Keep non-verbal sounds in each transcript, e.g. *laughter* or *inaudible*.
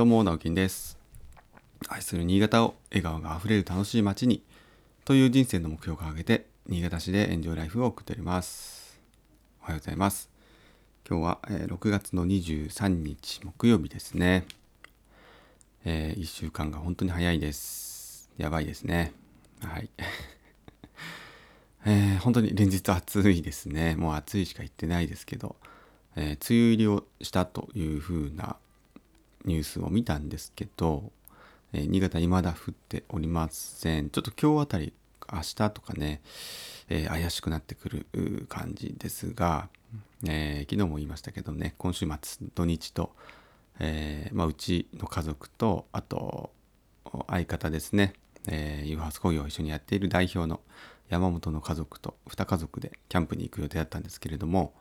どうも、直樹です。愛する新潟を笑顔があふれる楽しい街にという人生の目標を掲げて、新潟市でエンジョイライフを送っております。おはようございます。今日は、えー6月の23日木曜日ですね。え1週間が本当に早いです。やばいですね。はい。*laughs* えー本当に連日暑いですね。もう暑いしか言ってないですけど、えー梅雨入りをしたというふうなニュースを見たんですけど、えー新潟未だ降っておりません。ちょっと今日あたり、明日とかね、えー怪しくなってくる感じですが、えー昨日も言いましたけどね、今週末土日と、えまあ、うちの家族と、あと相方ですね、えー、ユーハウス工業を一緒にやっている代表の山本の家族と2家族でキャンプに行く予定だったんですけれども、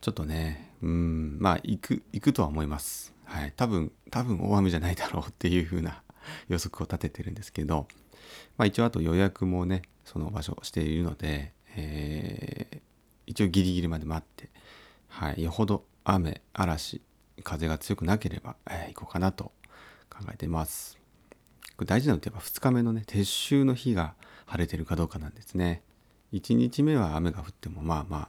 ちょっとね、うん、まあ、行く、行くとは思います。はい。多分、多分大雨じゃないだろうっていう風な *laughs* 予測を立ててるんですけど、まあ一応あと予約もね、その場所しているので、えー一応ギリギリまで待って、はい。よほど雨、嵐、風が強くなければ、えー行こうかなと考えてます。これ大事なのってやっぱ2日目のね、撤収の日が晴れてるかどうかなんですね。1日目は雨が降ってもまあまあ、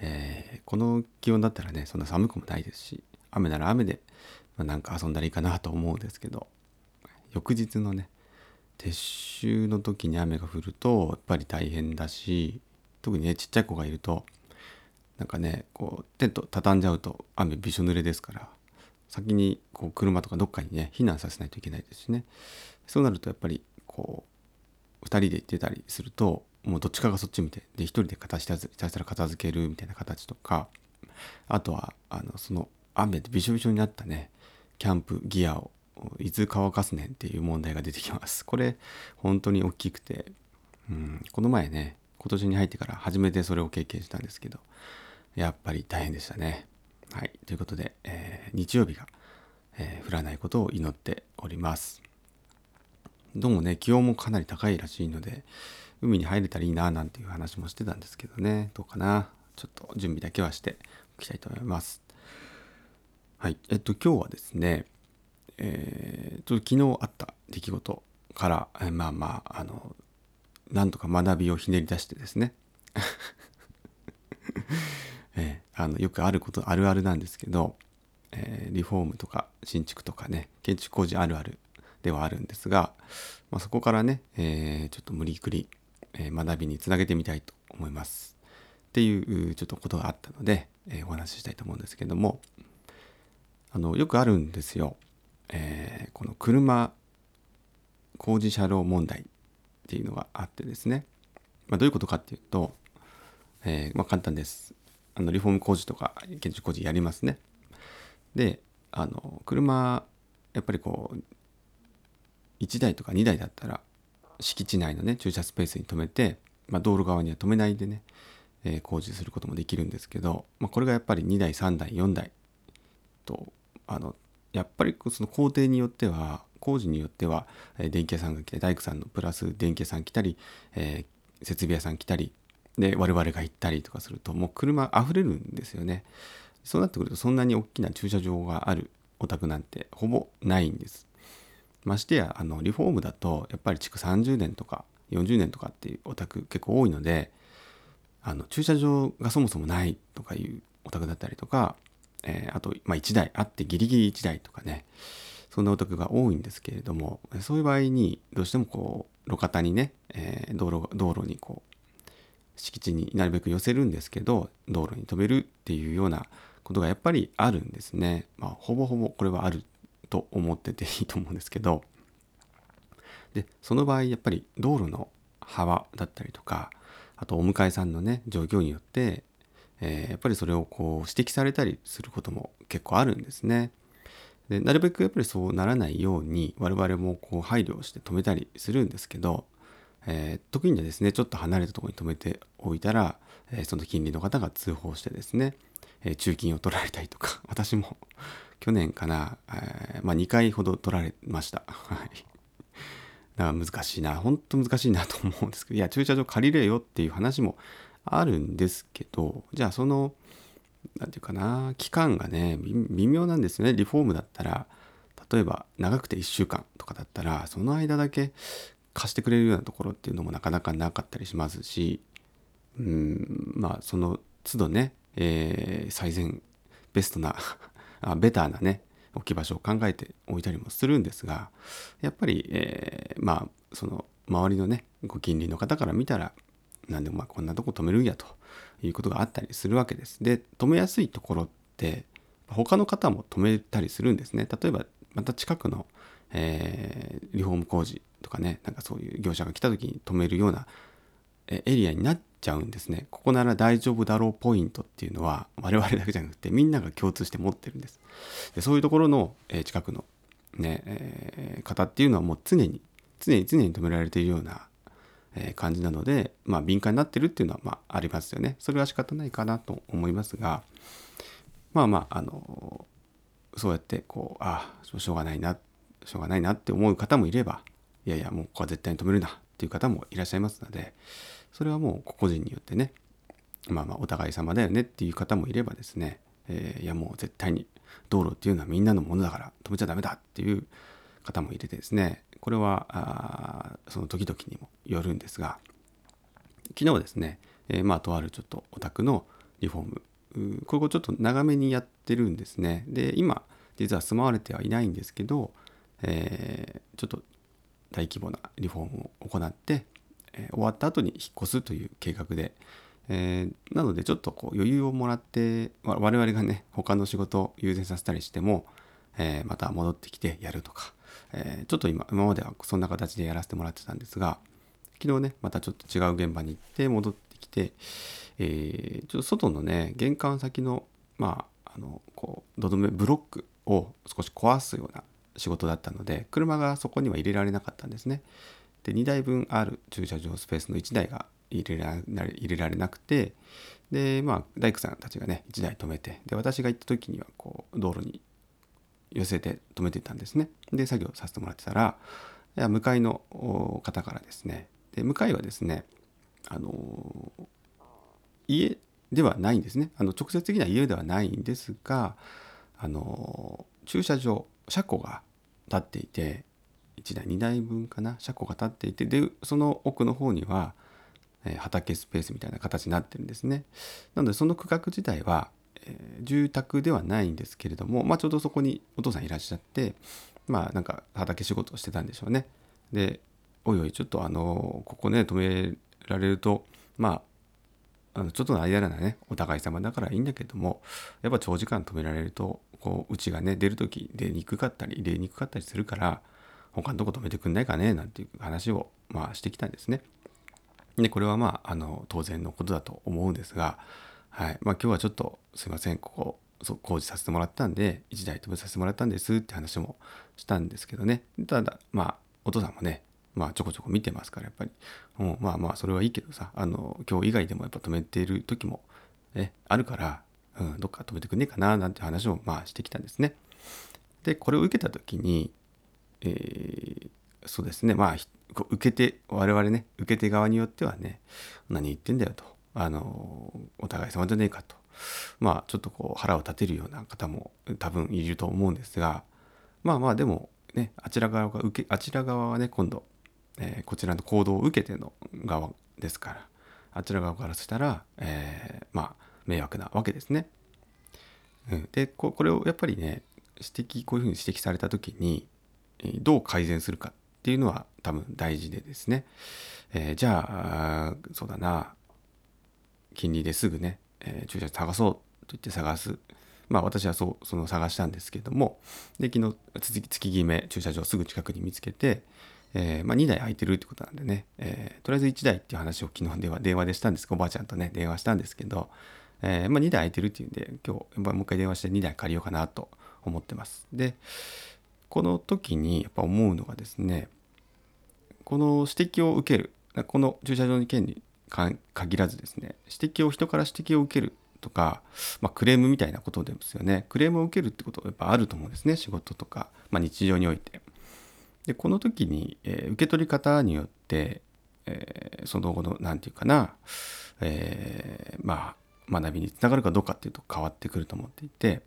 えーこの気温だったらねそんな寒くもないですし雨なら雨で、まあ、なんか遊んだらいいかなと思うんですけど翌日のね撤収の時に雨が降るとやっぱり大変だし特にねちっちゃい子がいるとなんかねこうテント畳んじゃうと雨びしょ濡れですから先にこう車とかどっかにね避難させないといけないですしね。そうなるとやっぱりこう2人で行ってたりするともうどっちかがそっち見てで1人で片ひたすひたら片付けるみたいな形とかあとはあのその雨でびしょびしょになったね。キャンプギアを。いつ乾かすねんっていう問題が出てきます。これ本当に大きくて、うん、この前ね今年に入ってから初めてそれを経験したんですけどやっぱり大変でしたね。はい。ということで、えー日曜日が、えー降らないことを祈っております。どうもね気温もかなり高いらしいので海に入れたらいいななんていう話もしてたんですけどね。どうかな。ちょっと準備だけはしておきたいと思います。はい。えっと今日はですねえー、ちょっと昨日あった出来事から、えーまあまああのなんとか学びをひねり出してですね。*laughs* えーあのよくあることあるあるなんですけど、えーリフォームとか新築とかね建築工事あるあるではあるんですが、まあ、そこからね、えーちょっと無理くり、えー学びにつなげてみたいと思います。っていうちょっとことがあったので、えーお話ししたいと思うんですけどもあのよくあるんですよ、えーこの車工事車両問題っていうのがあってですね、まあ、どういうことかっていうと、えーまあ、簡単です。あのリフォーム工事とか建築工事やりますね。であの車やっぱりこう1台とか2台だったら敷地内のね駐車スペースに止めて、まあ、道路側には止めないでね、えー工事することもできるんですけど、まあ、これがやっぱり2台3台4台とあのやっぱりその工程によっては工事によっては、電気屋さんが来て大工さんのプラス電気屋さん来たり、えー設備屋さん来たりで我々が行ったりとかするともう車溢れるんですよね。そうなってくるとそんなに大きな駐車場があるお宅なんてほぼないんです。ましてやあのリフォームだとやっぱり築30年とか40年とかっていうお宅結構多いのであの駐車場がそもそもないとかいうお宅だったりとか、えーあと、まあ、1台あってギリギリ1台とかねそんなお宅が多いんですけれどもそういう場合にどうしてもこう路肩にね、えー道路道路にこう敷地になるべく寄せるんですけど道路に止めるっていうようなことがやっぱりあるんですね。まあ、ほぼほぼこれはあると思ってていいと思うんですけどでその場合やっぱり道路の幅だったりとかあとお迎えさんのね状況によって、えーやっぱりそれをこう指摘されたりすることも結構あるんですね。でなるべくやっぱりそうならないように我々もこう配慮して止めたりするんですけど、えー時にはですねちょっと離れたところに止めておいたら、えーその近隣の方が通報してですね、えー駐金を取られたりとか *laughs* 私も去年かな、えまあ、2回ほど取られました。*laughs* 難しいな本当難しいなと思うんですけどいや駐車場借りれよっていう話もあるんですけどじゃあその何て言うかな期間がね微妙なんですよね。リフォームだったら例えば長くて1週間とかだったらその間だけ貸してくれるようなところっていうのもなかなかなかったりしますしうんまあその都度ね、えー、最善ベストな *laughs* あベターなね置き場所を考えておいたりもするんですがやっぱり、えー、まあその周りのねご近隣の方から見たら何でまあこんなとこ止めるんやということがあったりするわけです。で止めやすいところって他の方も止めたりするんですね。例えばまた近くの、えー、リフォーム工事とかねなんかそういう業者が来た時に止めるようなエリアになっちゃうんですね。ここなら大丈夫だろうポイントっていうのは我々だけじゃなくてみんなが共通して持ってるんです。でそういうところの、え、近くのね、えー、方っていうのはもう常に常に常に止められているような、感じなので、まあ、敏感になってるっていうのは、まあ、ありますよね。それは仕方ないかなと思いますがまあまああのそうやってこうああしょうがないなしょうがないなって思う方もいればいやいやもうここは絶対に止めるなっていう方もいらっしゃいますのでそれはもう個々人によってねまあまあお互い様だよねっていう方もいればですね、えー、いやもう絶対に道路っていうのはみんなのものだから止めちゃダメだっていう方もいてですねこれはその時々にもよるんですが昨日ですね、えー、まあとあるちょっとお宅のリフォームこれをちょっと長めにやってるんですね。で今実は住まわれてはいないんですけど、えー、ちょっと大規模なリフォームを行って、えー、終わった後に引っ越すという計画で、えー、なのでちょっとこう余裕をもらって我々がね他の仕事を優先させたりしても、え、また戻ってきてやるとか、えちょっと今今まではそんな形でやらせてもらってたんですが昨日ねまたちょっと違う現場に行って戻ってきて、えちょっと外のね玄関先のまああのこう土留めブロックを少し壊すような仕事だったので車がそこには入れられなかったんですね。で2台分ある駐車場スペースの1台が入れら入れられなくてでまあ大工さんたちがね1台止めてで私が行った時にはこう道路に寄せて止めていたんですね。で作業させてもらってたら向かいの方からですねで向かいはですねあの家ではないんですねあの直接的な家ではないんですがあの駐車場車庫が立っていて1台2台分かな車庫が立っていてでその奥の方には、畑スペースみたいな形になってるんですね。なのでその区画自体は、えー、住宅ではないんですけれども、まあ、ちょうどそこにお父さんいらっしゃってまあなんか畑仕事をしてたんでしょうね。でおいおいちょっとあのここね止められるとまああのちょっとの間ならねお互い様だからいいんだけどもやっぱ長時間止められるとこううちがね出る時出にくかったり入れにくかったりするから他のとこ止めてくんないかねなんていう話をまあしてきたんですね。でこれはまああの当然のことだと思うんですが、はい。まあ、今日はちょっとすいません。ここそう工事させてもらったんで1台止めさせてもらったんですって話もしたんですけどね。ただまあお父さんもねまあちょこちょこ見てますからやっぱり、うん、まあまあそれはいいけどさあの今日以外でもやっぱ止めている時もえあるから、うん、どっか止めてくんねえかななんて話をまあしてきたんですね。でこれを受けた時に、えー、そうですね。まあ受けて我々ね受け手側によってはね何言ってんだよと。あのお互い様じゃねえかと。まあちょっとこう腹を立てるような方も多分いると思うんですがまあまあでもねあちら側が受けあちら側はね今度えー、こちらの行動を受けての側ですからあちら側からしたら、えー、まあ迷惑なわけですね。うん、でこれをやっぱりね指摘こういうふうに指摘された時にどう改善するかっていうのは多分大事でですね、えー、じゃあそうだな金利ですぐね、えー、駐車場探そうと言って探す。まあ私はそうその探したんですけども。で昨日月決め駐車場すぐ近くに見つけて、えー、まあ、2台空いてるってことなんでね、えー、とりあえず1台っていう話を昨日電話電話でしたんですおばあちゃんとね電話したんですけど、えー、まあ、2台空いてるっていうんで今日もう一回電話して2台借りようかなと思ってます。でこの時にやっぱ思うのがですねこの指摘を受けるこの駐車場の件に限らずですね指摘を人から指摘を受けるとか、まあ、クレームみたいなことですよね。クレームを受けるってことがやっぱあると思うんですね仕事とか、まあ、日常において。でこの時に、えー、受け取り方によって、えー、その後の何て言うかな、えー、まあ学びにつながるかどうかっていうと変わってくると思っていて。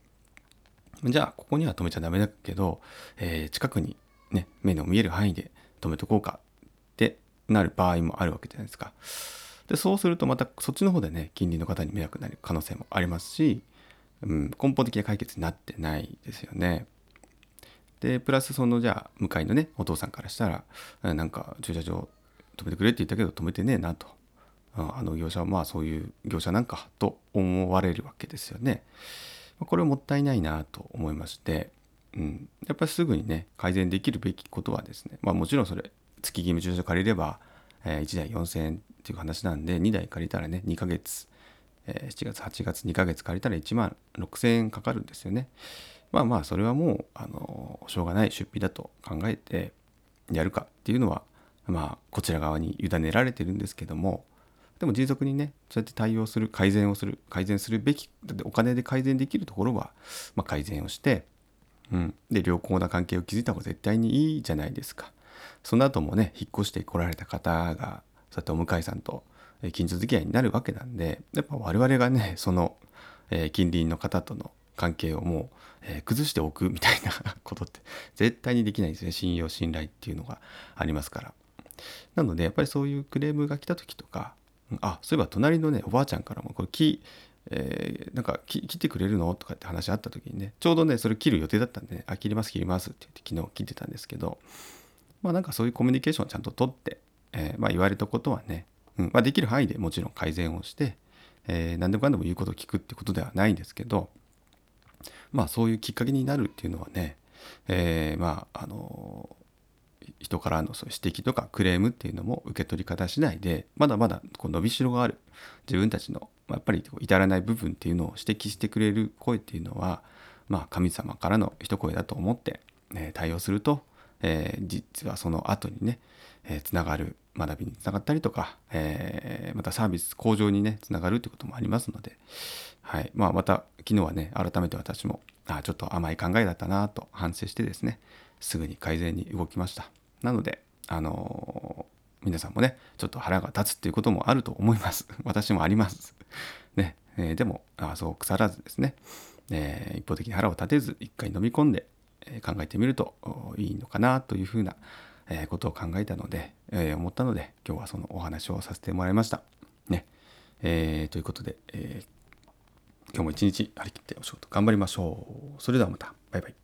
じゃあここには止めちゃダメだけど、え、近くにね目の見える範囲で止めとこうかってなる場合もあるわけじゃないですか。でそうするとまたそっちの方でね近隣の方に迷惑になる可能性もありますし、うん、根本的な解決になってないですよね。でプラスそのじゃあ向かいのねお父さんからしたらなんか駐車場止めてくれって言ったけど止めてねえなとあの業者はまあそういう業者なんかと思われるわけですよね。これはもったいないなと思いまして、うん、やっぱりすぐにね改善できるべきことはですねまあもちろんそれ月義務駐車場借りれば、え、1台4000円っていう話なんで2台借りたらね2ヶ月、えー、7月8月2ヶ月借りたら1万6000円かかるんですよね。まあまあそれはもうあのしょうがない出費だと考えてやるかっていうのはまあこちら側に委ねられてるんですけどもでも迅速にねそうやって対応する改善をする改善するべきだってお金で改善できるところは、まあ、改善をして、うん、で良好な関係を築いた方が絶対にいいじゃないですかその後もね引っ越してこられた方がそうやってお向かいさんと近所付き合いになるわけなんでやっぱ我々がねその、え、近隣の方との関係をもう、え、崩しておくみたいな *laughs* ことって絶対にできないんですね。信用信頼っていうのがありますから。なのでやっぱりそういうクレームが来た時とかあそういえば隣のねおばあちゃんからもこれ木、えー、なんか切ってくれるの？とかって話あった時にねちょうどねそれ切る予定だったんで、ね、あ切ります切りますって言って昨日切ってたんですけどまあなんかそういうコミュニケーションをちゃんと取って、えー、まあ言われたことはね、うんまあ、できる範囲でもちろん改善をして、えー、何でもかんでも言うことを聞くってことではないんですけどまあそういうきっかけになるっていうのはね、えー、まああの人からのそう指摘とかクレームっていうのも受け取り方次第でまだまだこう伸びしろがある自分たちのやっぱり至らない部分っていうのを指摘してくれる声っていうのは、まあ、神様からの一声だと思って、え対応すると、えー、実はその後にね、えー、つながる学びにつながったりとか、えー、またサービス向上にねつながるってこともありますので、はいまあ、また昨日はね改めて私もあちょっと甘い考えだったなと反省してですねすぐに改善に動きました。なので、あのー、皆さんもね、ちょっと腹が立つっていうこともあると思います。*laughs* 私もあります。ね、えー、でも、あそう腐らずですね、えー、一方的に腹を立てず、一回飲み込んで、考えてみるといいのかなというふうな、ことを考えたので、え思ったので、今日はそのお話をさせてもらいました。ね。えということで、え今日も一日張り切ってお仕事頑張りましょう。それではまた。バイバイ。